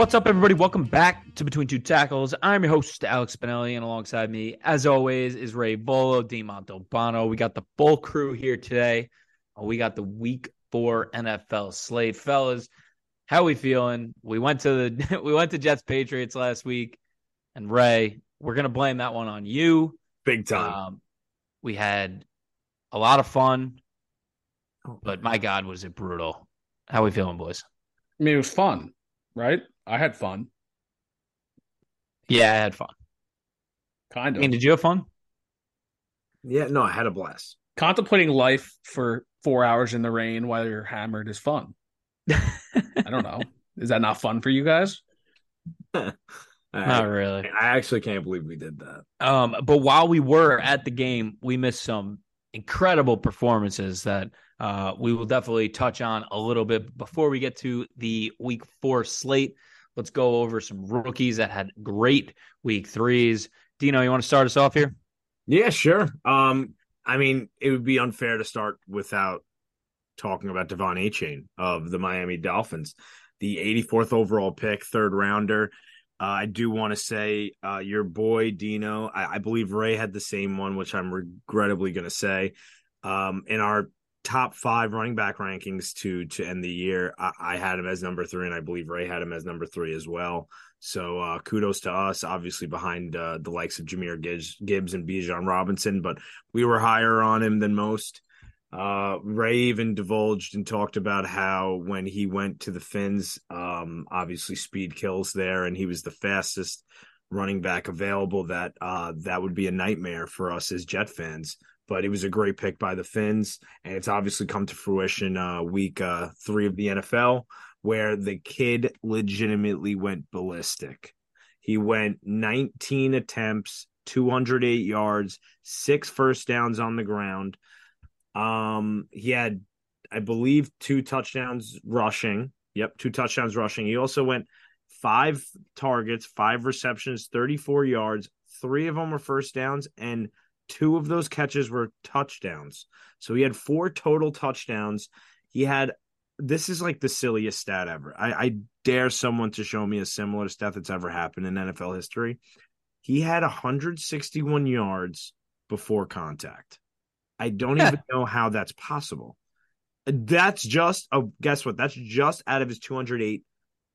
What's up, everybody? Welcome back to Between Two Tackles. I'm your host, Alex Spinelli, and alongside me, as always, is Ray Volo, D Montalbano. We got the full crew here today. Uh, We got the week four NFL slate. Fellas, how we feeling? We went to the we went to Jets Patriots last week, and Ray, we're gonna blame that one on you. Big time. Um, we had a lot of fun, but my God, was it brutal. How we feeling, boys? I mean, it was fun, right? I had fun, Yeah, I had fun. kind I of. mean, did you have fun? yeah, no, I had a blast. Contemplating life for four hours in the rain while you're hammered is fun. I don't know. Is that not fun for you guys? Not I, really. I actually can't believe we did that. Um, but while we were at the game, we missed some incredible performances that uh, we will definitely touch on a little bit before we get to the week four slate. Let's go over some rookies that had great week threes. Dino, you want to start us off here? Yeah, sure. Um, I mean, it would be unfair to start without talking about De'Von Achane of the Miami Dolphins, the 84th overall pick, third rounder. Uh, I do want to say, uh, your boy Dino, I, I believe Ray had the same one, which I'm regrettably going to say. Um, in our top five running back rankings to to end the year, I, I had him as number three, and I believe Ray had him as number three as well. So uh, kudos to us, obviously behind uh, the likes of Jahmyr Gibbs, and Bijan Robinson, but we were higher on him than most. Uh, Ray even divulged and talked about how when he went to the Fins, um, obviously speed kills there, and he was the fastest running back available. That uh, that would be a nightmare for us as Jet fans. But it was a great pick by the Fins, and it's obviously come to fruition uh, week uh, three of the NFL, where the kid legitimately went ballistic. He went 19 attempts, 208 yards, six first downs on the ground. Um, he had, I believe, two touchdowns rushing. Yep, two touchdowns rushing. He also went five targets, five receptions, 34 yards. Three of them were first downs, and two of those catches were touchdowns. So he had four total touchdowns. He had this is like the silliest stat ever. I, I dare someone to show me a similar stat that's ever happened in NFL history. He had 161 yards before contact. I don't Yeah. even know how that's possible. That's just oh, guess what? That's just out of his 208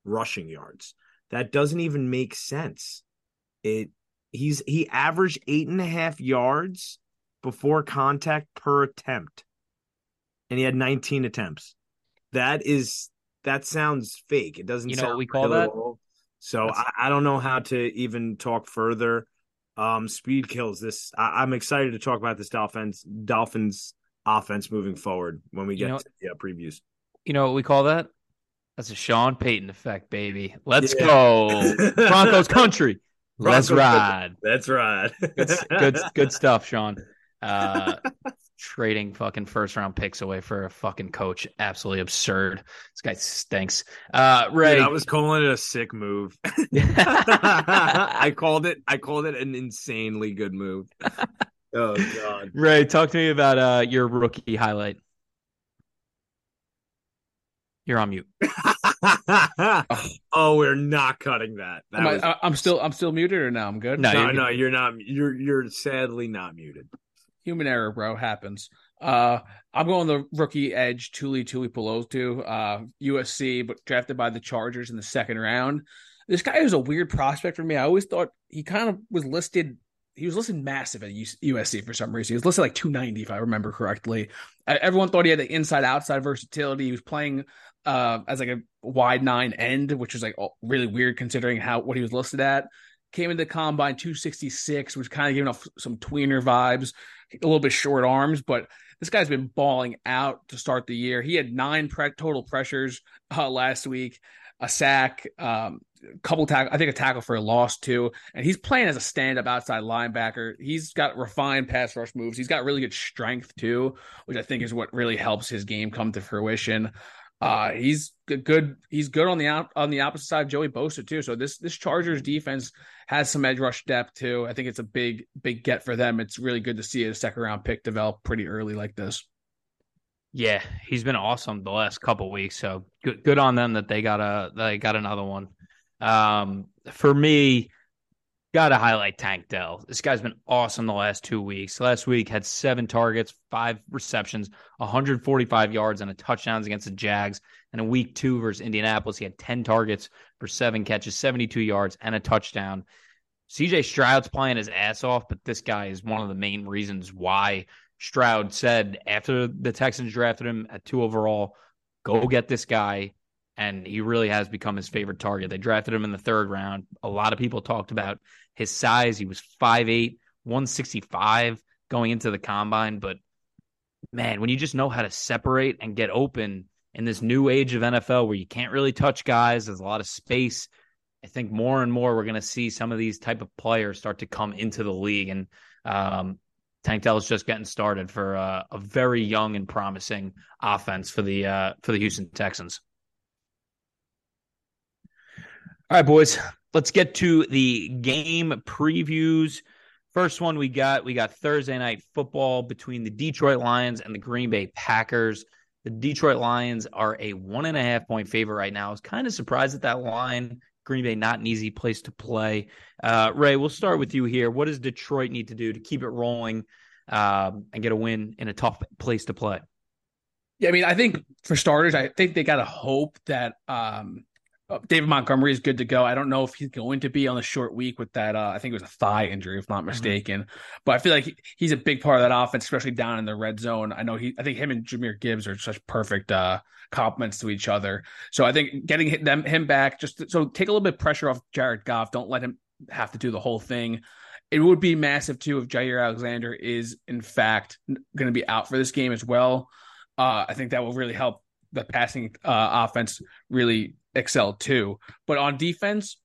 rushing yards. That doesn't even make sense. It he's he averaged eight and a half yards before contact per attempt, and he had 19 attempts. That is that sounds fake. It doesn't. You know we call that? all. So I, I don't know how to even talk further. Um, speed kills. This I, I'm excited to talk about this Dolphins Dolphins offense moving forward when we You get know- to the uh, previews. You know what we call that? That's a Sean Payton effect, baby. Let's Yeah. go. Broncos country. Let's ride. That's right. Good, good, good stuff, Sean. Uh, trading fucking first round picks away for a fucking coach. Absolutely absurd. This guy stinks. Uh, Ray. Dude, I was calling it a sick move. I called it. I called it an insanely good move. Oh god. Ray, talk to me about uh, your rookie highlight. You're on mute. oh, we're not cutting that. that I, was- I, I'm still I'm still muted or now I'm good. No, no, you're no, you're not. You're you're sadly not muted. Human error, bro, happens. Uh, I'm going the rookie edge Tuli Tuipulotu, uh, USC, but drafted by the Chargers in the second round. This guy is a weird prospect for me. I always thought he kind of was listed. He was listed massive at USC for some reason. He was listed like 290, if I remember correctly. Uh, Everyone thought he had the inside outside versatility. He was playing uh, as like a wide nine end, which was like really weird considering how what he was listed at. Came into combine 266, which kind of giving off some tweener vibes, a little bit short arms, but this guy's been balling out to start the year. He had nine pre- total pressures uh, last week, a sack, um, couple tackle, I think a tackle for a loss too. And he's playing as a stand-up outside linebacker. He's got refined pass rush moves. He's got really good strength too, which I think is what really helps his game come to fruition. Uh, he's good. He's good on the out on the opposite side of Joey Bosa too. So this this Chargers defense has some edge rush depth too. I think it's a big big get for them. It's really good to see a second round pick develop pretty early like this. Yeah, he's been awesome the last couple weeks. So good, good on them that they got a they got another one. Um, for me, got to highlight Tank Dell. This guy's been awesome the last two weeks. Last week had seven targets, five receptions, 145 yards, and a touchdowns against the Jags. And in week two versus Indianapolis, he had 10 targets for seven catches, 72 yards, and a touchdown. CJ Stroud's playing his ass off, but this guy is one of the main reasons why Stroud said after the Texans drafted him at two overall, go get this guy. And he really has become his favorite target. They drafted him in the third round. A lot of people talked about his size. He was 5'8, 165 going into the combine. But man, when you just know how to separate and get open in this new age of NFL where you can't really touch guys, there's a lot of space. I think more and more we're going to see some of these type of players start to come into the league. And um, Tank Dell is just getting started for uh, a very young and promising offense for the uh, for the Houston Texans. All right, boys, let's get to the game previews. First one we got we got Thursday night football between the Detroit Lions and the Green Bay Packers. The Detroit Lions are a one and a half point favorite right now. I was kind of surprised at that line. Green Bay not an easy place to play. Uh, Ray, we'll start with you here. What does Detroit need to do to keep it rolling um, and get a win in a tough place to play? Yeah, I mean, I think for starters, I think they got to hope that um, David Montgomery is good to go. I don't know if he's going to be on the short week with that. Uh, I think it was a thigh injury, if not mm-hmm. mistaken. Mm-hmm. But I feel like he, he's a big part of that offense, especially down in the red zone. I know he. I think him and Jahmyr Gibbs are such perfect uh, complements to each other. So I think getting them him back just so take a little bit of pressure off Jared Goff. Don't let him have to do the whole thing. It would be massive too if Jaire Alexander is in fact going to be out for this game as well. Uh, I think that will really help the passing uh, offense really excel too. But on defense,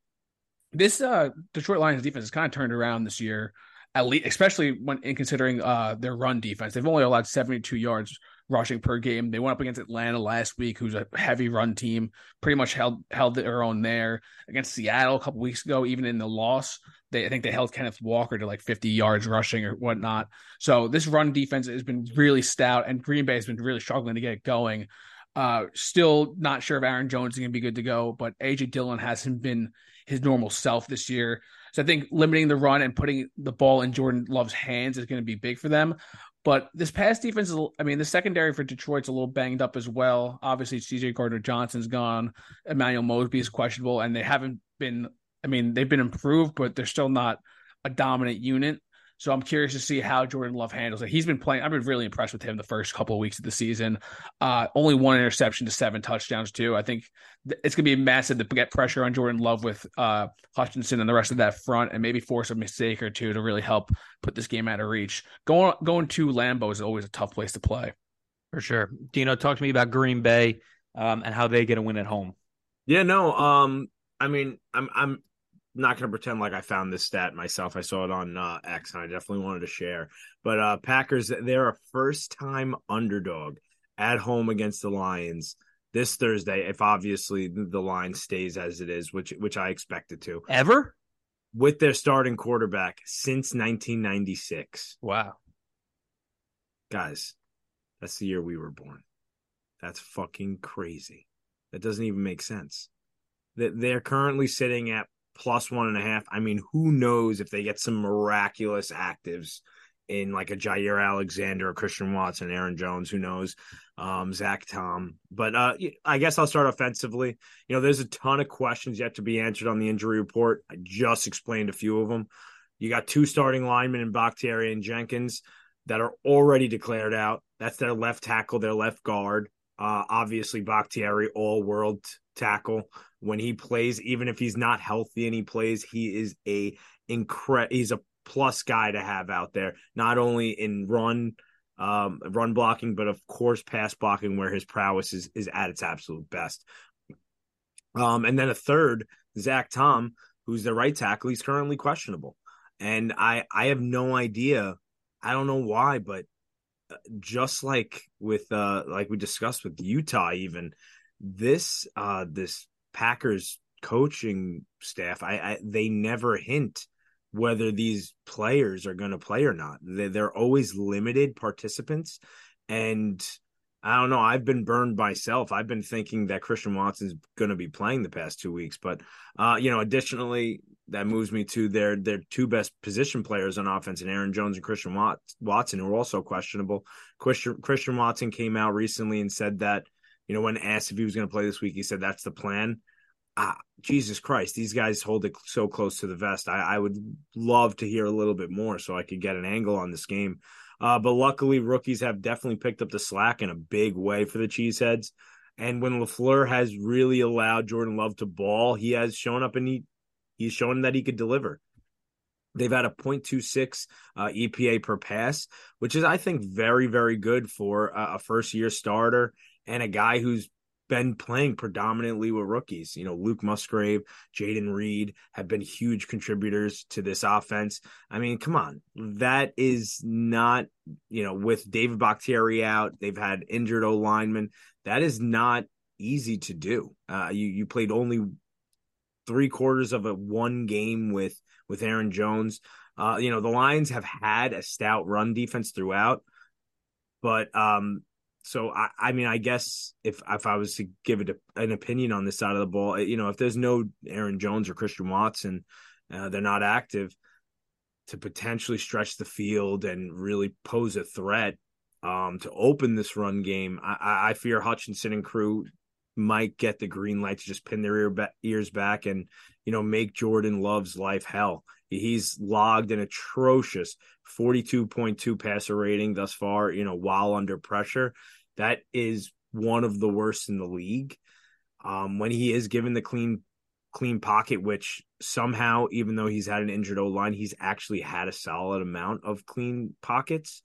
this uh, Detroit Lions defense has kind of turned around this year, at least, especially when in considering uh, their run defense. They've only allowed 72 yards rushing per game. They went up against Atlanta last week, who's a heavy run team, pretty much held held their own there against Seattle a couple weeks ago. Even in the loss, they I think they held Kenneth Walker to like 50 yards rushing or whatnot. So this run defense has been really stout, and Green Bay has been really struggling to get it going. Uh, still not sure if Aaron Jones is going to be good to go, but AJ Dillon hasn't been his normal self this year. So I think limiting the run and putting the ball in Jordan Love's hands is going to be big for them. But this past defense is, I mean, the secondary for Detroit's a little banged up as well. Obviously, CJ Gardner Johnson's gone, Emmanuel Moseley is questionable, and they haven't been, I mean, they've been improved, but they're still not a dominant unit. So I'm curious to see how Jordan Love handles it. He's been playing. I've been really impressed with him the first couple of weeks of the season. Uh, only one interception to seven touchdowns too. I think it's going to be massive to get pressure on Jordan Love with uh, Hutchinson and the rest of that front, and maybe force a mistake or two to really help put this game out of reach. Going going to Lambeau is always a tough place to play. For sure. Dino, talk to me about Green Bay um, and how they get a win at home. Yeah, no. Um, I mean, I'm I'm not going to pretend like I found this stat myself. I saw it on uh, X, and I definitely wanted to share. But uh, Packers, they're a first-time underdog at home against the Lions this Thursday. If obviously the line stays as it is, which which I expect it to, ever with their starting quarterback since 1996. Wow, guys, that's the year we were born. That's fucking crazy. That doesn't even make sense. That they're currently sitting at plus one and a half. I mean, who knows if they get some miraculous actives in like a Jaire Alexander, or Christian Watson, Aaron Jones, who knows, um, Zach Tom. But uh, I guess I'll start offensively. You know, there's a ton of questions yet to be answered on the injury report. I just explained a few of them. You got two starting linemen in Bakhtiari and Jenkins that are already declared out. That's their left tackle, their left guard. Uh, obviously, Bakhtiari, all world tackle when he plays, even if he's not healthy and he plays, he is a incre- he's a plus guy to have out there, not only in run um, run blocking, but of course pass blocking where his prowess is is at its absolute best. Um, and then a third, Zach Tom, who's the right tackle, he's currently questionable, and I I have no idea. I don't know why, but uh, just like with uh like we discussed with Utah, even this uh this Packers coaching staff, I, I they never hint whether these players are going to play or not. They, they're always limited participants, and I don't know. I've been burned myself. I've been thinking that Christian Watson's going to be playing the past two weeks, but uh, you know, additionally, that moves me to their their two best position players on offense, and Aaron Jones and Christian Watson, who are also questionable. Christian Christian Watson came out recently and said that you know when asked if he was going to play this week, he said that's the plan. Ah, Jesus Christ, these guys hold it so close to the vest. I, I would love to hear a little bit more so I could get an angle on this game. Uh, but luckily, rookies have definitely picked up the slack in a big way for the Cheeseheads. And when LaFleur has really allowed Jordan Love to ball, he has shown up and he, he's shown that he could deliver. They've had a 0.26 uh, EPA per pass, which is, I think, very, very good for a, a first year starter and a guy who's been playing predominantly with rookies. You know, Luke Musgrave, Jayden Reed have been huge contributors to this offense. I mean, come on. That is not, you know, with David Bakhtiari out, they've had injured O linemen. That is not easy to do. Uh, you you played only three quarters of a one game with with Aaron Jones. Uh, you know, the Lions have had a stout run defense throughout, but um, so I, I mean, I guess if if I was to give it a, an opinion on this side of the ball, you know, if there's no Aaron Jones or Christian Watson, uh, they're not active to potentially stretch the field and really pose a threat um, to open this run game. I, I fear Hutchinson and crew might get the green light to just pin their ear ba- ears back and you know make Jordan Love's life hell. He's logged an atrocious 42.2 passer rating thus far, you know, while under pressure. That is one of the worst in the league. Um, when he is given the clean clean pocket, which somehow, even though he's had an injured O line, he's actually had a solid amount of clean pockets.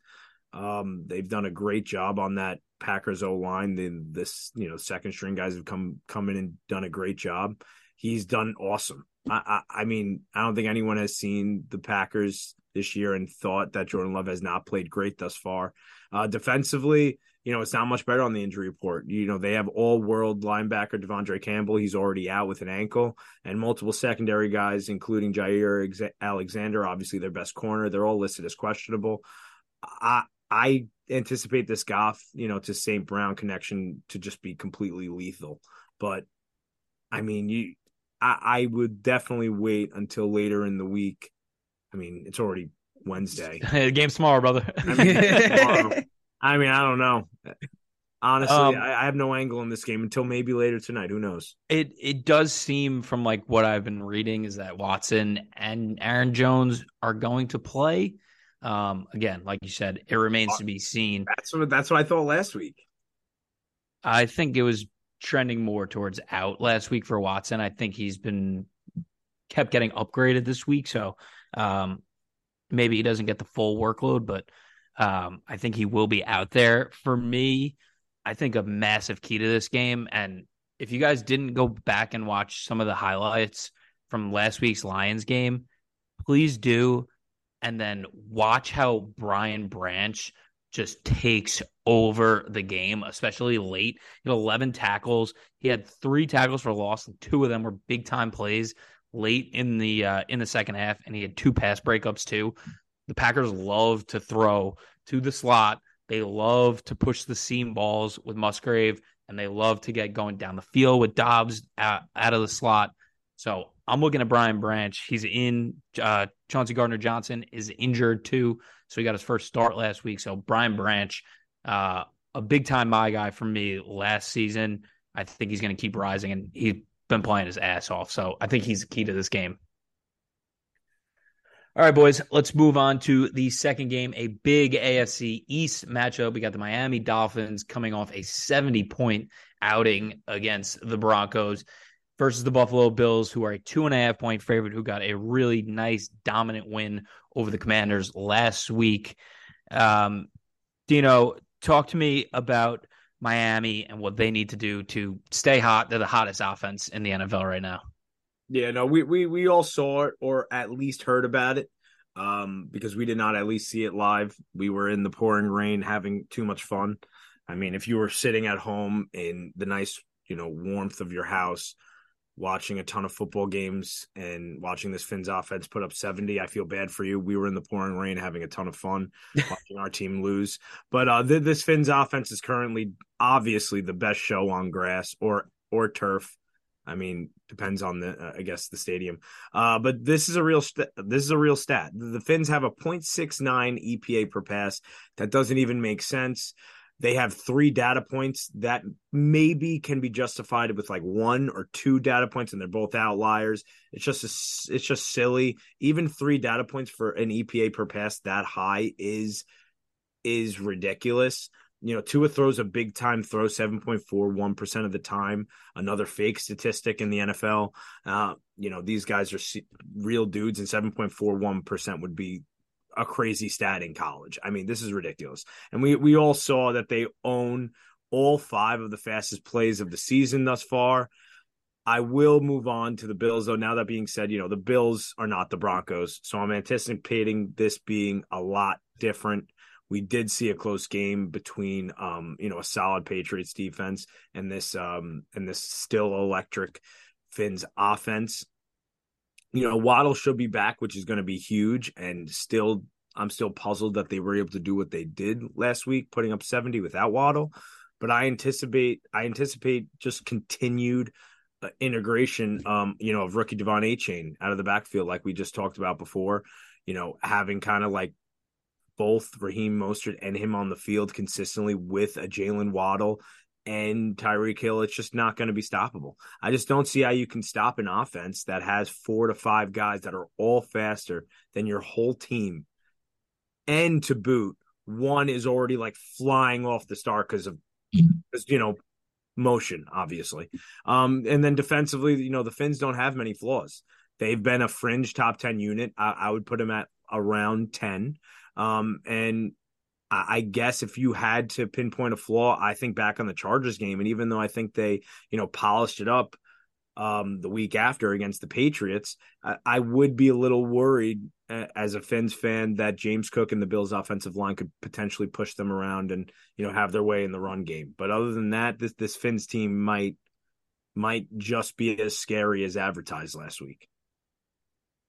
Um, they've done a great job on that Packers O line. Then this, you know, second string guys have come come in and done a great job. He's done awesome. I, I, I mean, I don't think anyone has seen the Packers this year and thought that Jordan Love has not played great thus far. Uh, defensively, you know, it's not much better on the injury report. You know, they have all world linebacker De'Vondre Campbell. He's already out with an ankle, and multiple secondary guys, including Jaire Alexander, obviously their best corner. They're all listed as questionable. I, I anticipate this Goff, you know, to St. Brown connection to just be completely lethal. But I mean, you I, I would definitely wait until later in the week. I mean, it's already Wednesday. the game's tomorrow, brother. I mean, tomorrow. I mean, I don't know. Honestly, um, I, I, have no angle in this game until maybe later tonight. Who knows? It it does seem from like what I've been reading is that Watson and Aaron Jones are going to play. Um, again, like you said, it remains to be seen. That's what that's what I thought last week. I think it was trending more towards out last week for Watson. I think he's been kept getting upgraded this week, so um, maybe he doesn't get the full workload, but um, I think he will be out there. For me, I think a massive key to this game, and if you guys didn't go back and watch some of the highlights from last week's Lions game, please do, and then watch how Brian Branch just takes over the game, especially late. He had 11 tackles. He had three tackles for loss, and two of them were big time plays late in the uh, in the second half. And he had two pass breakups too. The Packers love to throw to the slot. They love to push the seam balls with Musgrave, and they love to get going down the field with Doubs out, out of the slot. So I'm looking at Brian Branch. He's in. Uh, Chauncey Gardner Johnson is injured too, so he got his first start last week. So Brian Branch, uh, a big time my guy for me last season. I think he's going to keep rising, and he's been playing his ass off. So I think he's the key to this game. All right, boys, let's move on to the second game, a big AFC East matchup. We got the Miami Dolphins coming off a 70 point outing against the Broncos versus the Buffalo Bills, who are a two and a half point favorite, who got a really nice, dominant win over the Commanders last week. Um, Dino, talk to me about Miami and what they need to do to stay hot. They're the hottest offense in the NFL right now. Yeah, no, we we we all saw it or at least heard about it. Um, because we did not at least see it live. We were in the pouring rain having too much fun. I mean, if you were sitting at home in the nice, you know, warmth of your house, watching a ton of football games and watching this Fins offense put up 70. I feel bad for you. We were in the pouring rain having a ton of fun watching our team lose. But uh, th- this Fins offense is currently obviously the best show on grass or or turf. I mean, depends on the uh, I guess the stadium. Uh, but this is a real st- this is a real stat. The Fins have a 0.69 EPA per pass. That doesn't even make sense. They have three data points that maybe can be justified with like one or two data points, and they're both outliers. It's just a, it's just silly. Even three data points for an EPA per pass that high is is ridiculous. You know, Tua throws a big time throw 7.41% of the time, another fake statistic in the NFL. Uh, you know, these guys are real dudes, and 7.41% would be a crazy stat in college. I mean, this is ridiculous. And we we all saw that they own all five of the fastest plays of the season thus far. I will move on to the Bills, though. Now that being said, you know, the Bills are not the Broncos. So I'm anticipating this being a lot different. We did see a close game between um, you know, a solid Patriots defense and this um and this still electric Fins offense you know, Waddle should be back, which is going to be huge. And still, I'm still puzzled that they were able to do what they did last week, putting up 70 without Waddle. But I anticipate, I anticipate just continued uh, integration, um, you know, of rookie De'Von Achane out of the backfield, like we just talked about before. You know, having kind of like both Raheem Mostert and him on the field consistently with a Jalen Waddle and Tyreek Hill, it's just not going to be stoppable. I just don't see how you can stop an offense that has four to five guys that are all faster than your whole team. And to boot, one is already like flying off the start because of, you know, motion, obviously. Um, and then defensively, you know, the Fins don't have many flaws. They've been a fringe top 10 unit. I, I would put them at around 10. Um, and I guess if you had to pinpoint a flaw, I think back on the Chargers game, and even though I think they, you know, polished it up um, the week after against the Patriots, I, I, would be a little worried as a Fins fan that James Cook and the Bills' offensive line could potentially push them around and you know have their way in the run game. But other than that, this this Fins team might might just be as scary as advertised last week.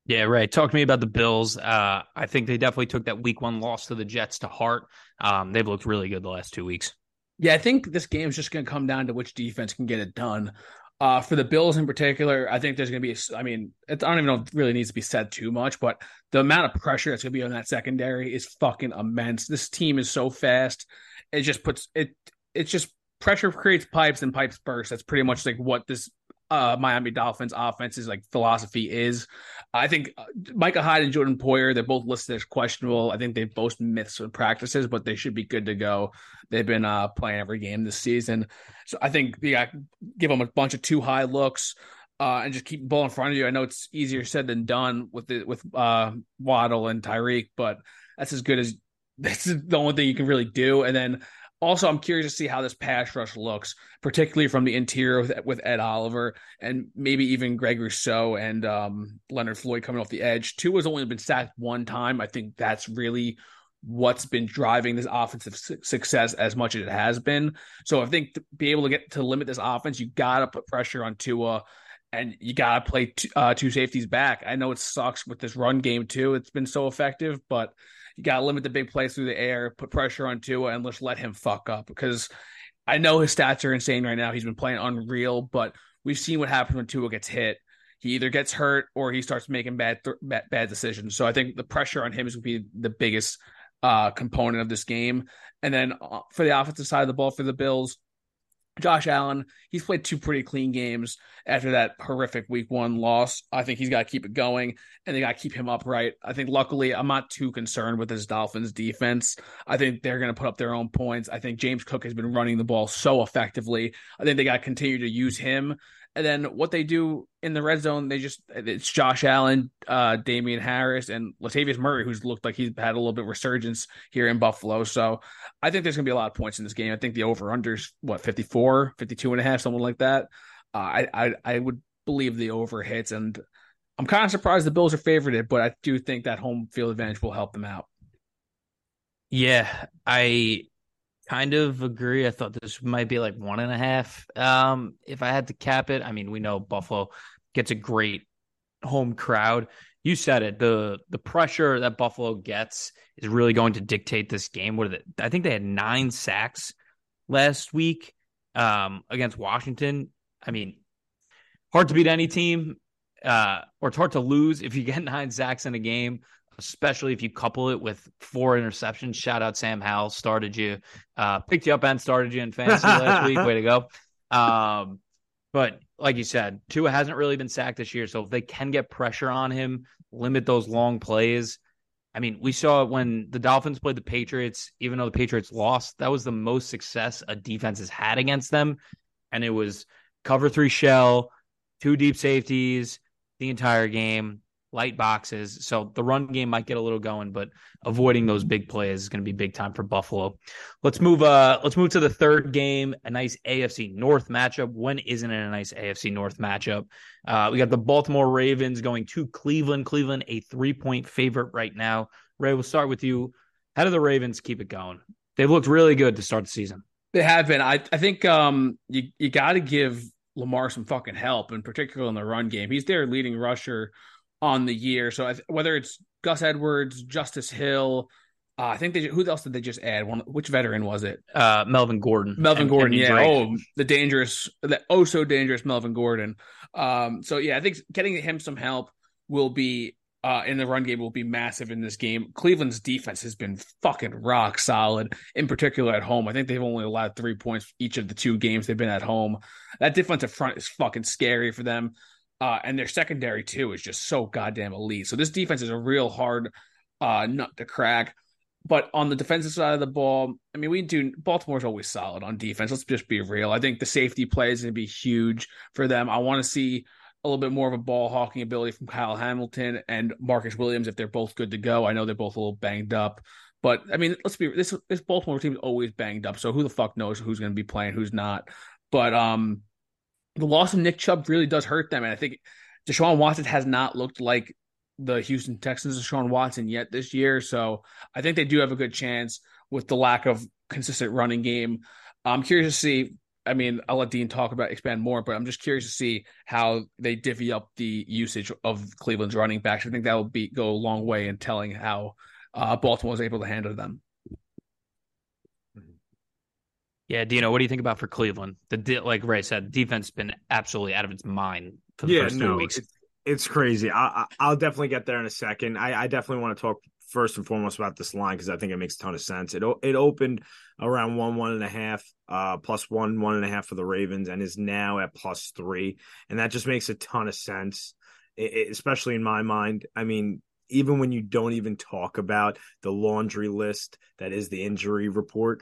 Yeah, right. Talk to me about the Bills. Uh, I think they definitely took that week one loss to the Jets to heart. Um, they've looked really good the last two weeks. Yeah, I think this game is just going to come down to which defense can get it done. Uh, for the Bills in particular, I think there's going to be, I mean, I don't even know if it really needs to be said too much, but the amount of pressure that's going to be on that secondary is fucking immense. This team is so fast. It just puts it, it's just pressure creates pipes and pipes burst. That's pretty much like what this uh, Miami Dolphins offense's like philosophy is. I think uh, Micah Hyde and Jordan Poyer, they're both listed as questionable. I think they've both missed some practices, but they should be good to go. They've been uh, playing every game this season. So I think you got give them a bunch of two high looks. Uh, and just keep the ball in front of you. I know it's easier said than done with the, with uh, Waddle and Tyreek, but that's as good as that's the only thing you can really do. And then also, I'm curious to see how this pass rush looks, particularly from the interior with, with Ed Oliver and maybe even Greg Rousseau and um, Leonard Floyd coming off the edge. Tua has only been sacked one time. I think that's really what's been driving this offensive su- success as much as it has been. So I think to be able to get to limit this offense, you got to put pressure on Tua and you got to play t- uh, two safeties back. I know it sucks with this run game too. It's been so effective, but – you got to limit the big plays through the air, put pressure on Tua, and just let him fuck up. Because I know his stats are insane right now. He's been playing unreal, but we've seen what happens when Tua gets hit. He either gets hurt or he starts making bad th- bad decisions. So I think the pressure on him is going to be the biggest uh, component of this game. And then uh, for the offensive side of the ball for the Bills, Josh Allen, he's played two pretty clean games after that horrific week one loss. I think he's got to keep it going and they got to keep him upright. I think luckily I'm not too concerned with this Dolphins defense. I think they're going to put up their own points. I think James Cook has been running the ball so effectively. I think they got to continue to use him and then what they do in the red zone, they just it's Josh Allen, uh, Damien Harris, and Latavius Murray, who's looked like he's had a little bit of resurgence here in Buffalo. So I think there's gonna be a lot of points in this game. I think the over unders what 54, 52 and a half, something like that. Uh, I, I I would believe the over hits, and I'm kind of surprised the Bills are favored but I do think that home field advantage will help them out. Yeah, I kind of agree. I thought this might be like one and a half. Um, if I had to cap it, I mean, we know Buffalo gets a great home crowd. You said it. the The pressure that Buffalo gets is really going to dictate this game. What I think they had nine sacks last week um, against Washington. I mean, hard to beat any team, uh, or it's hard to lose if you get nine sacks in a game especially if you couple it with four interceptions. Shout out Sam Howell, started you, uh, picked you up and started you in fantasy last week. Way to go. Um, but like you said, Tua hasn't really been sacked this year. So if they can get pressure on him, limit those long plays. I mean, we saw it when the Dolphins played the Patriots, even though the Patriots lost, that was the most success a defense has had against them. And it was cover three shell, two deep safeties the entire game light boxes. So the run game might get a little going, but avoiding those big plays is going to be big time for Buffalo. Let's move uh let's move to the third game, a nice AFC North matchup. When isn't it a nice AFC North matchup? Uh we got the Baltimore Ravens going to Cleveland. Cleveland a 3-point favorite right now. Ray, we'll start with you. How do the Ravens keep it going? They've looked really good to start the season. They have been. I I think um you you got to give Lamar some fucking help, in particular in the run game. He's their leading rusher on the year. So whether it's Gus Edwards, Justice Hill, uh, I think they who else did they just add? One which veteran was it? Uh, Melvin Gordon. Melvin and, Gordon, and yeah. Drake. Oh, the dangerous, the oh so dangerous Melvin Gordon. Um, so yeah, I think getting him some help will be uh, in the run game will be massive in this game. Cleveland's defense has been fucking rock solid, in particular at home. I think they've only allowed three points each of the two games they've been at home. That defensive front is fucking scary for them. Uh, and their secondary too is just so goddamn elite. So this defense is a real hard uh, nut to crack. But on the defensive side of the ball, I mean, we do Baltimore's always solid on defense. Let's just be real. I think the safety play is going to be huge for them. I want to see a little bit more of a ball hawking ability from Kyle Hamilton and Marcus Williams if they're both good to go. I know they're both a little banged up, but I mean, let's be this this Baltimore team is always banged up. So who the fuck knows who's going to be playing, who's not? But um, the loss of Nick Chubb really does hurt them. And I think Deshaun Watson has not looked like the Houston Texans Deshaun Watson yet this year. So I think they do have a good chance with the lack of consistent running game. I'm curious to see. I mean, I'll let Dean talk about expand more, but I'm just curious to see how they divvy up the usage of Cleveland's running backs. I think that will be go a long way in telling how uh, Baltimore was able to handle them. Yeah, Dino, what do you think about for Cleveland? The de- like Ray said, defense has been absolutely out of its mind for the yeah, first no, weeks. It's, it's crazy. I, I, will definitely get there in a second. I, I definitely want to talk first and foremost about this line because I think it makes a ton of sense. It it opened around one one and a half, uh, plus one one and a half for the Ravens, and is now at plus three, and that just makes a ton of sense, it, it, especially in my mind. I mean, even when you don't even talk about the laundry list that is the injury report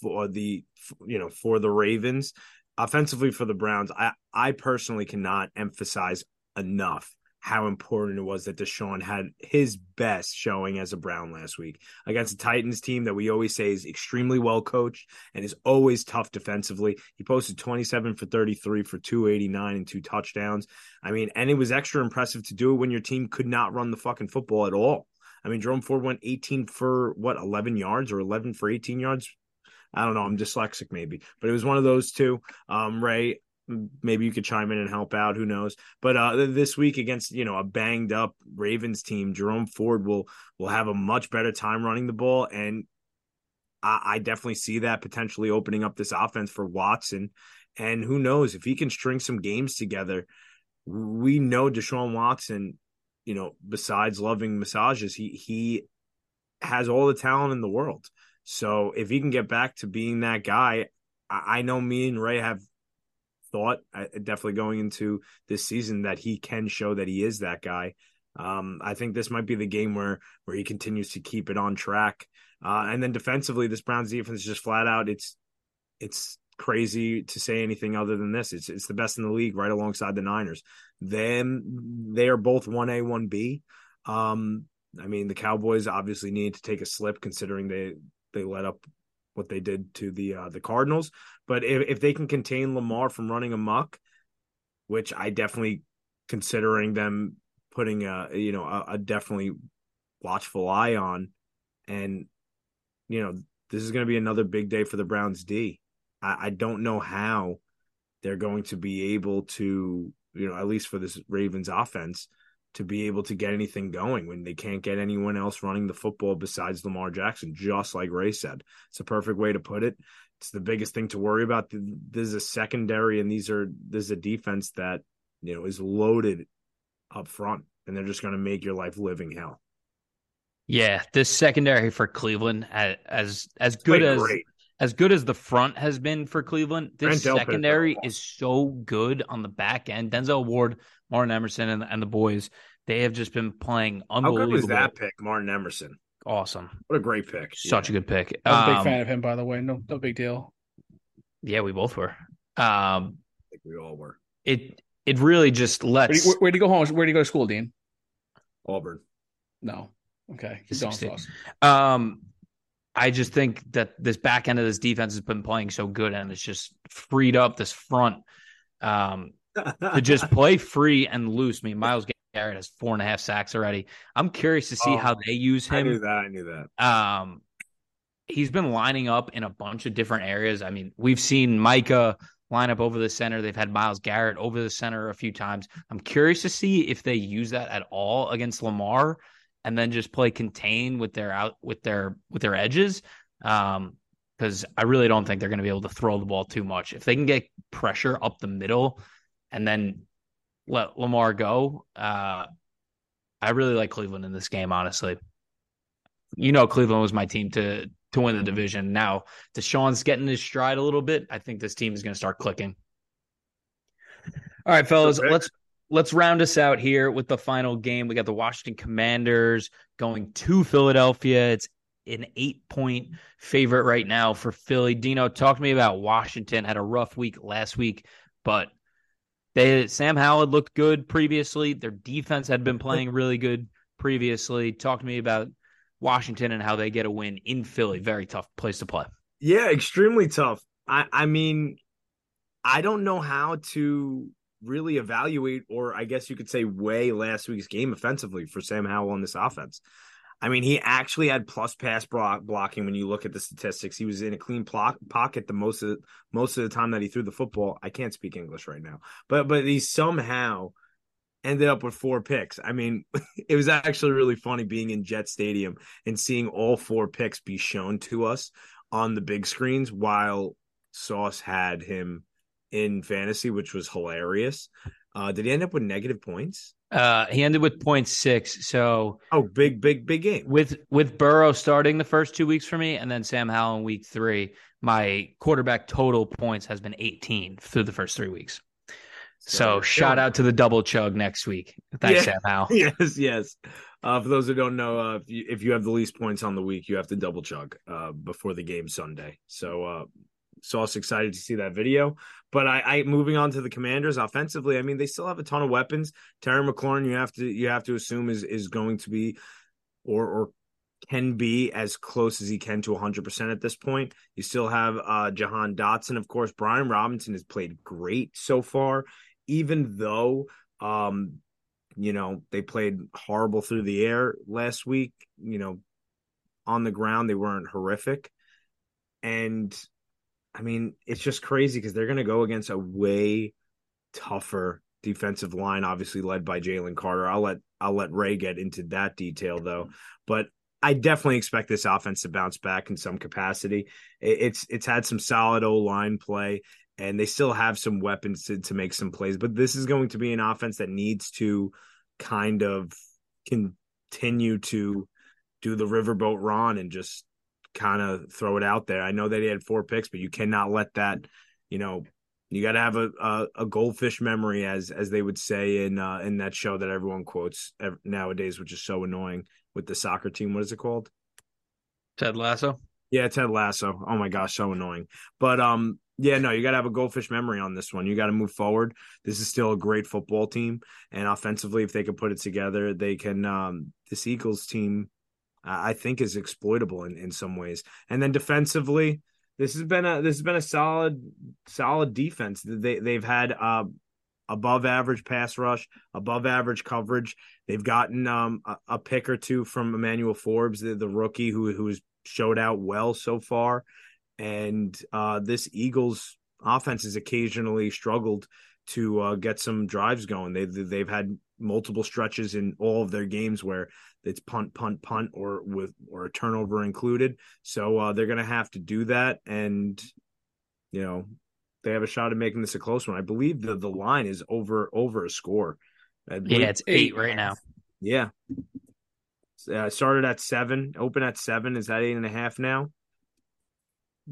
for the you know for the Ravens offensively for the Browns I I personally cannot emphasize enough how important it was that Deshaun had his best showing as a Brown last week against a Titans team that we always say is extremely well coached and is always tough defensively. He posted 27 for 33 for 289 and two touchdowns. I mean, and it was extra impressive to do it when your team could not run the fucking football at all. I mean, Jerome Ford went 18 for what, 11 yards or 11 for 18 yards? I don't know. I'm dyslexic, maybe, but it was one of those two. Um, Ray, maybe you could chime in and help out. Who knows? But uh, this week against you know a banged up Ravens team, Jerome Ford will will have a much better time running the ball, and I, I definitely see that potentially opening up this offense for Watson. And who knows if he can string some games together? We know Deshaun Watson. You know, besides loving massages, he he has all the talent in the world. So if he can get back to being that guy, I, I know me and Ray have thought uh, definitely going into this season that he can show that he is that guy. Um, I think this might be the game where where he continues to keep it on track. Uh, and then defensively, this Browns defense is just flat out. It's it's crazy to say anything other than this. It's it's the best in the league, right alongside the Niners. Then they are both one A, one B. Um, I mean, the Cowboys obviously need to take a slip considering they they let up what they did to the uh, the Cardinals. But if, if they can contain Lamar from running amok, which I definitely considering them putting a you know a, a definitely watchful eye on, and you know this is going to be another big day for the Browns D. I, I don't know how they're going to be able to, you know, at least for this Ravens offense, to be able to get anything going when they can't get anyone else running the football besides Lamar Jackson, just like Ray said. It's a perfect way to put it. It's the biggest thing to worry about. This is a secondary, and these are this is a defense that you know is loaded up front, and they're just going to make your life living hell. Yeah, this secondary for Cleveland, as as good as great. As good as the front has been for Cleveland, this secondary is so good on the back end. Denzel Ward, Martin Emerson, and, and the boys, they have just been playing unbelievable. How good was that pick, Martin Emerson? Awesome. What a great pick. Such yeah. a good pick. I'm a big um, fan of him, by the way. No, no big deal. Yeah, we both were. Um, I think we all were. It it really just lets. Where do you, go home? Where do you go to school, Dean? Auburn. No. Okay. Keep Um, I just think that this back end of this defense has been playing so good, and it's just freed up this front um, to just play free and loose. I mean, Myles Garrett has four and a half sacks already. I'm curious to see oh, how they use him. I knew that. I knew that. Um, he's been lining up in a bunch of different areas. I mean, we've seen Micah line up over the center. They've had Myles Garrett over the center a few times. I'm curious to see if they use that at all against Lamar and then just play contain with their out with their with their edges. Um, because I really don't think they're going to be able to throw the ball too much. If they can get pressure up the middle and then let Lamar go, uh, I really like Cleveland in this game. Honestly, you know, Cleveland was my team to to win the division. Now, Deshaun's getting his stride a little bit. I think this team is going to start clicking. All right, fellas, let's let's round us out here with the final game. We got the Washington Commanders going to Philadelphia. It's an eight point favorite right now for Philly. Dino, talk to me about Washington. Had a rough week last week, but they Sam Howell looked good previously. Their defense had been playing really good previously. Talk to me about Washington and how they get a win in Philly. Very tough place to play. Yeah, extremely tough. I, I mean, I don't know how to really evaluate, or I guess you could say, weigh last week's game offensively for Sam Howell on this offense. I mean, he actually had plus pass block blocking when you look at the statistics. He was in a clean pocket the most of most of the time that he threw the football. I can't speak English right now, but but he somehow ended up with four picks. I mean, it was actually really funny being in Jet Stadium and seeing all four picks be shown to us on the big screens while Sauce had him in fantasy, which was hilarious. Uh, did he end up with negative points? Uh, he ended with 0.6. So oh, big, big, big game with with Burrow starting the first two weeks for me, and then Sam Howell in week three. My quarterback total points has been 18 through the first three weeks. So, so shout out to the double chug next week. Thanks, yeah. Sam Howell. Yes, yes. Uh, for those who don't know, uh, if, you, if, you, have the least points on the week, you have to double chug uh, before the game Sunday. So uh, Sauce excited to see that video. But I, I moving on to the Commanders offensively. I mean, they still have a ton of weapons. Terry McLaurin, you have to you have to assume is is going to be or or can be as close as he can to 100% at this point. You still have uh, Jahan Dotson, of course. Brian Robinson has played great so far, even though, um, you know, they played horrible through the air last week. You know, on the ground, they weren't horrific. And I mean, it's just crazy because they're going to go against a way tougher defensive line, obviously led by Jalen Carter. I'll let I'll let Ray get into that detail though, but I definitely expect this offense to bounce back in some capacity. It's it's had some solid O line play, and they still have some weapons to, to make some plays. But this is going to be an offense that needs to kind of continue to do the riverboat Ron and just kind of throw it out there. I know that he had four picks, but you cannot let that, you know, you got to have a, a, a goldfish memory, as as they would say in uh, in that show that everyone quotes nowadays, which is so annoying with the soccer team. What is it called? Ted Lasso. Yeah, Ted Lasso. Oh my gosh, so annoying. But um, yeah, no, you got to have a goldfish memory on this one. You got to move forward. This is still a great football team, and offensively, if they can put it together, they can. Um, this Eagles team I think is exploitable in, in some ways. And then defensively, this has been a this has been a solid solid defense. They they've had uh above average pass rush, above average coverage. They've gotten um, a, a, pick or two from Emmanuel Forbes, the, the rookie who who's showed out well so far. And uh, this Eagles offense has occasionally struggled to uh, get some drives going. They they've had multiple stretches in all of their games where it's punt, punt, punt, or with or a turnover included. So uh, they're going to have to do that, and you know they have a shot at making this a close one. I believe the the line is over over a score. Yeah, it's eight, eight right now. Yeah, uh, started at seven, open at seven. Is that eight and a half now?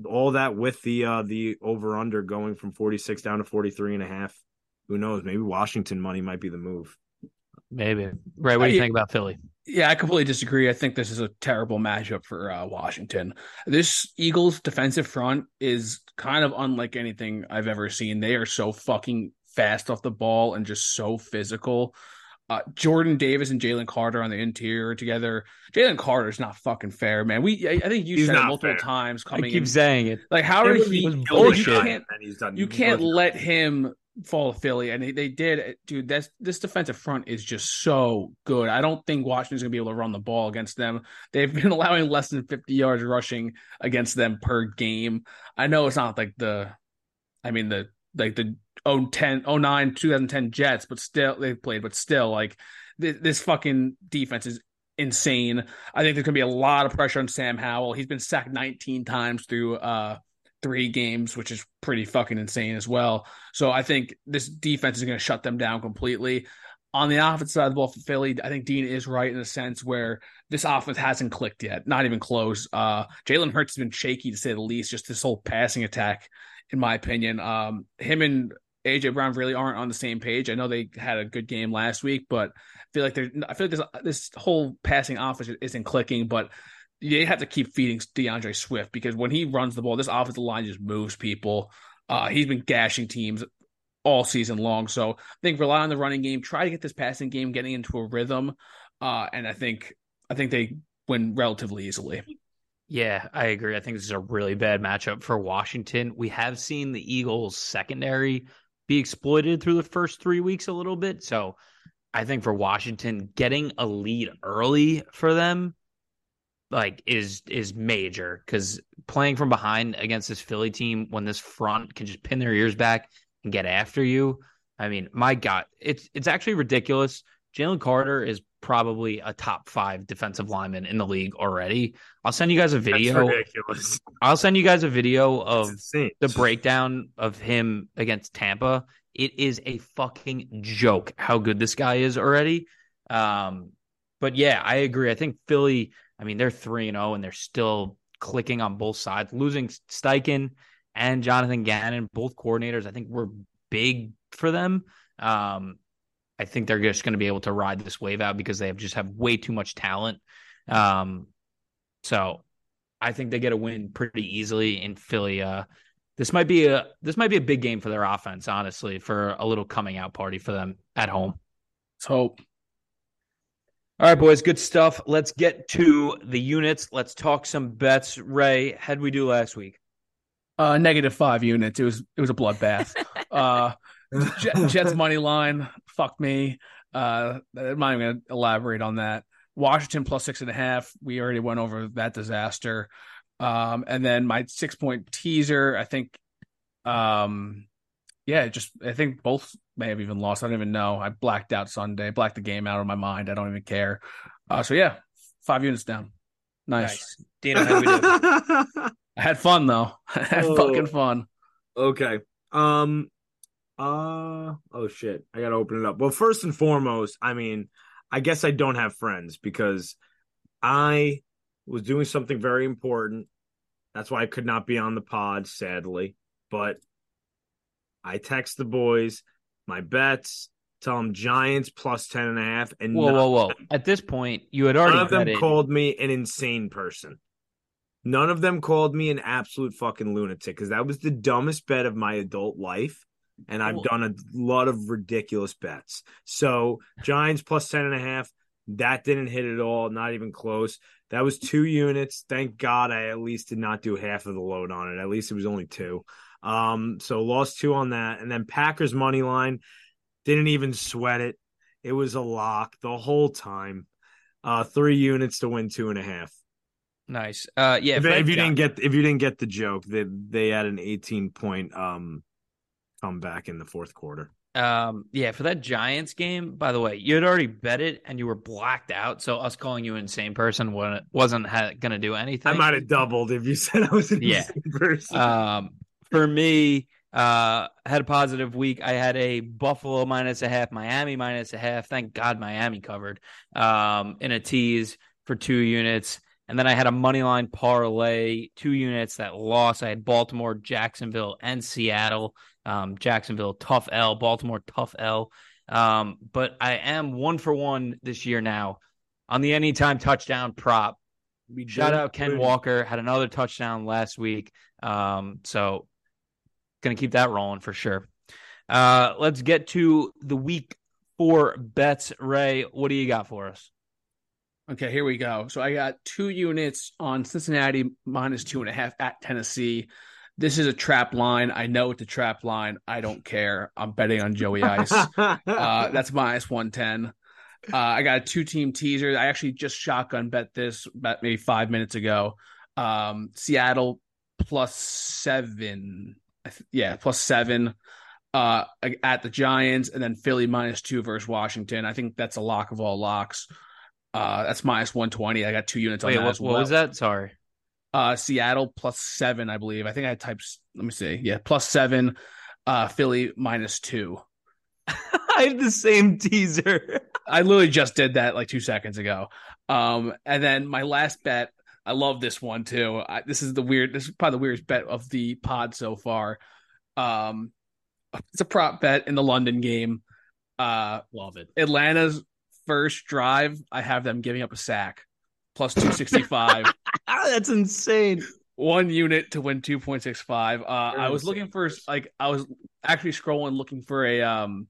All that with the uh the over under going from 46 down to 43 and a half. Who knows? Maybe Washington money might be the move. Maybe. Right. What do you think about Philly? Yeah, I completely disagree. I think this is a terrible matchup for uh, Washington. This Eagles defensive front is kind of unlike anything I've ever seen. They are so fucking fast off the ball and just so physical. Uh, Jordan Davis and Jalen Carter on the interior together. Jalen Carter is not fucking fair, man. We I, I think you He's said it multiple fair. times coming. I keep in. saying it. Like how did he? You can't, you can't let him fall to Philly, and they, they did, dude. That's this defensive front is just so good. I don't think Washington's gonna be able to run the ball against them. They've been allowing less than 50 yards rushing against them per game. I know it's not like the, I mean the like the 010, 09, 2010 Jets, but still they've played, but still like this, this fucking defense is insane. I think there's gonna be a lot of pressure on Sam Howell. He's been sacked 19 times through uh three games, which is pretty fucking insane as well. So I think this defense is going to shut them down completely. On the offense side of the ball for Philly, I think Dean is right in a sense where this offense hasn't clicked yet, not even close. Uh, Jalen Hurts has been shaky to say the least, just this whole passing attack, in my opinion. Um, him and AJ Brown really aren't on the same page. I know they had a good game last week, but I feel like they're, I feel like this this whole passing offense isn't clicking. But they have to keep feeding D'Andre Swift because when he runs the ball, this offensive line just moves people. Uh, he's been gashing teams all season long. So I think rely on the running game, try to get this passing game getting into a rhythm. Uh, and I think I think they win relatively easily. Yeah, I agree. I think this is a really bad matchup for Washington. We have seen the Eagles secondary be exploited through the first three weeks a little bit. So I think for Washington, getting a lead early for them like is is major because playing from behind against this Philly team when this front can just pin their ears back and get after you. I mean, my God, it's it's actually ridiculous. Jalen Carter is probably a top five defensive lineman in the league already. I'll send you guys a video. I'll send you guys a video of the breakdown of him against Tampa. It is a fucking joke how good this guy is already. Um, but yeah, I agree. I think Philly I mean, they're 3 and 0 and they're still clicking on both sides. Losing Steichen and Jonathan Gannon, both coordinators, I think were big for them. Um, I think they're just going to be able to ride this wave out because they have just have way too much talent. Um, so I think they get a win pretty easily in Philly. Uh, this might be a this might be a big game for their offense, honestly, for a little coming out party for them at home. Let's hope. All right, boys, good stuff. Let's get to the units. Let's talk some bets. Ray, how'd we do last week? Uh, negative five units. It was it was a bloodbath. uh, Jets money line. Fuck me. Uh, I'm not even gonna elaborate on that. Washington plus six and a half. We already went over that disaster. Um, and then my six point teaser. I think, um, yeah, just I think both may have even lost. I don't even know. I blacked out Sunday, blacked the game out of my mind. I don't even care. Uh, so yeah, five units down. Nice. nice. Dino, how we do? I had fun though. I had oh, fucking fun. Okay. Um. Uh. Oh shit. I gotta open it up. Well, first and foremost, I mean, I guess I don't have friends because I was doing something very important. That's why I could not be on the pod, sadly. But I text the boys my bets, tell them Giants plus 10 and a half. And whoa, whoa, whoa. At this point, you had already none of them called me an insane person. None of them called me an absolute fucking lunatic because that was the dumbest bet of my adult life. And I've done a lot of ridiculous bets. So Giants plus 10 and a half. That didn't hit at all, not even close. That was two units. Thank God I at least did not do half of the load on it. At least it was only two. Um, so lost two on that, and then Packers money line. Didn't even sweat it. It was a lock the whole time. Uh, three units to win two and a half. Nice. Uh, yeah. If, if you John- didn't get if you didn't get the joke, they they had an 18 point um comeback in the fourth quarter. Um, yeah, for that Giants game, by the way, you had already bet it and you were blacked out. So us calling you an insane person wasn't wasn't ha- gonna do anything. I might have doubled if you said I was an Yeah. insane person. Um, for me, uh, had a positive week. I had a Buffalo minus a half, Miami minus a half. Thank God Miami covered. Um, in a tease for two units. And then I had a money line parlay, two units that lost. I had Baltimore, Jacksonville, and Seattle. Um, Jacksonville, tough L. Baltimore, tough L. Um, but I am one for one this year now on the anytime touchdown prop. We Shout out Ken. Walker had another touchdown last week. Um, so gonna keep that rolling for sure. Uh, let's get to the week four bets. Ray, what do you got for us? Okay, here we go. So I got two units on Cincinnati minus two and a half at Tennessee. This is a trap line. I know it's a trap line. I don't care. I'm betting on Joey Ice. uh, that's minus 110. Uh, I got a two team teaser. I actually just shotgun bet this about maybe five minutes ago. Um, Seattle plus seven. Yeah, plus seven uh, at the Giants, and then Philly minus two versus Washington. I think that's a lock of all locks. Uh, that's minus 120. I got two units on Wait, that what, as what was that? Sorry. Uh, Seattle plus seven, I believe. I think I typed. Let me see. Yeah, plus seven. Uh, Philly minus two. I have the same teaser. I literally just did that like two seconds ago. Um, and then my last bet. I love this one too. I, this is the weird. This is probably the weirdest bet of the pod so far. Um, it's a prop bet in the London game. Uh, Love it. Atlanta's first drive. I have them giving up a sack, plus two sixty five. That's insane. one unit to win 2.65 uh i was looking for like i was actually scrolling looking for a um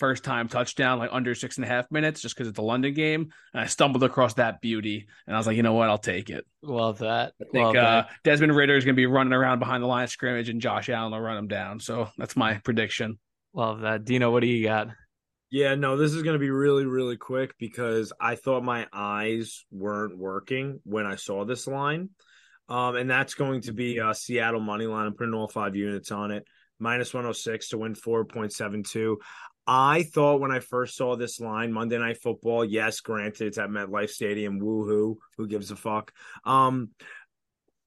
first time touchdown like under six and a half minutes just because it's a london game and i stumbled across that beauty and i was like you know what i'll take it Love that. i think Love uh that. desmond ridder is going to be running around behind the line of scrimmage and josh allen will run him down so that's my prediction Love that. Dino, what do you got? Yeah, no, this is going to be really, really quick because I thought my eyes weren't working when I saw this line. Um, and that's going to be uh, Seattle money line. I'm putting all five units on it, minus 106 to win 4.72. I thought when I first saw this line, Monday Night Football, yes, granted, it's at MetLife Stadium, woohoo, who gives a fuck? Um,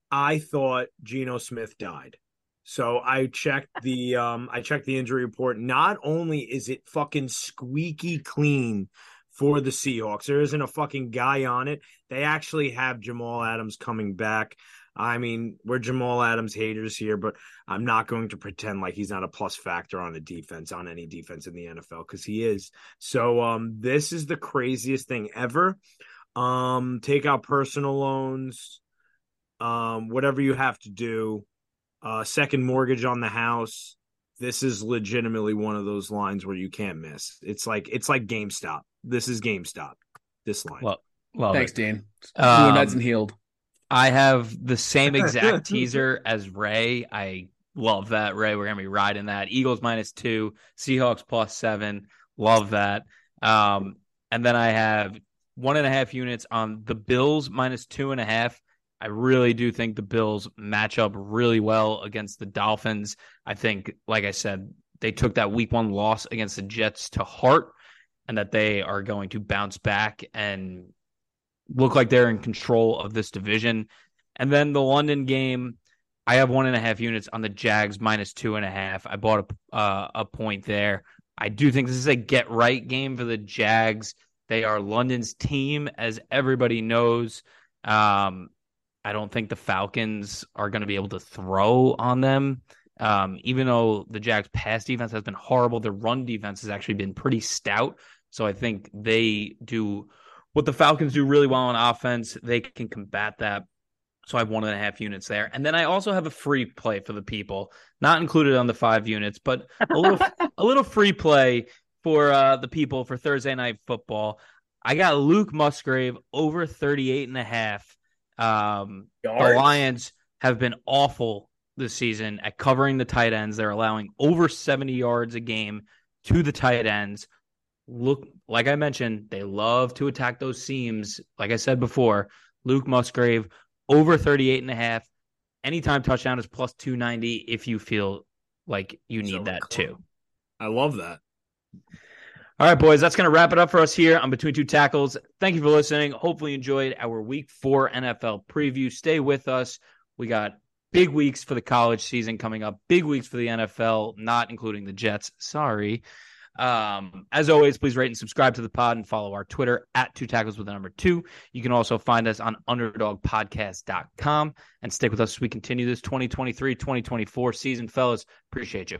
I thought Geno Smith died. So I checked the um I checked the injury report. Not only is it fucking squeaky clean for the Seahawks, there isn't a fucking guy on it. They actually have Jamal Adams coming back. I mean, we're Jamal Adams haters here, but I'm not going to pretend like he's not a plus factor on a defense, on any defense in the NFL, because he is. So um this is the craziest thing ever. Um, take out personal loans, um, whatever you have to do uh, second mortgage on the house. This is legitimately one of those lines where you can't miss. It's like it's like GameStop. This is GameStop. This line. Well, Love thanks it. dean Um, New meds and healed I have the same exact teaser as Ray. I love that, Ray. We're gonna be riding that. Eagles minus two, Seahawks plus seven. Love that. Um, and then I have one and a half units on the Bills minus two and a half. I really do think the Bills match up really well against the Dolphins. I think, like I said, they took that week one loss against the Jets to heart and that they are going to bounce back and look like they're in control of this division. And then the London game, I have one and a half units on the Jags minus two and a half. I bought a uh, a point there. I do think this is a get right game for the Jags. They are London's team, as everybody knows. Um, I don't think the Falcons are going to be able to throw on them. Um, even though the Jags' pass defense has been horrible, their run defense has actually been pretty stout. So I think they do what the Falcons do really well on offense. They can combat that. So I have one and a half units there. And then I also have a free play for the people, not included on the five units, but a little a little free play for uh, the people for Thursday night football. I got Luke Musgrave over 38 and a half. Um, the Lions have been awful this season at covering the tight ends. They're allowing over 70 yards a game to the tight ends. Look, like I mentioned, they love to attack those seams. Like I said before, Luke Musgrave over 38 and a half. Anytime touchdown is plus 290 if you feel like you need So that too. I love that. All right, boys, that's going to wrap it up for us here on Between Two Tackles. Thank you for listening. Hopefully, you enjoyed our week four NFL preview. Stay with us. We got big weeks for the college season coming up, big weeks for the NFL, not including the Jets. Sorry. Um, as always, please rate and subscribe to the pod and follow our Twitter at two tackles with the number two. You can also find us on underdogpodcast.com and stick with us as we continue this 2023 2024 season, fellas. Appreciate you.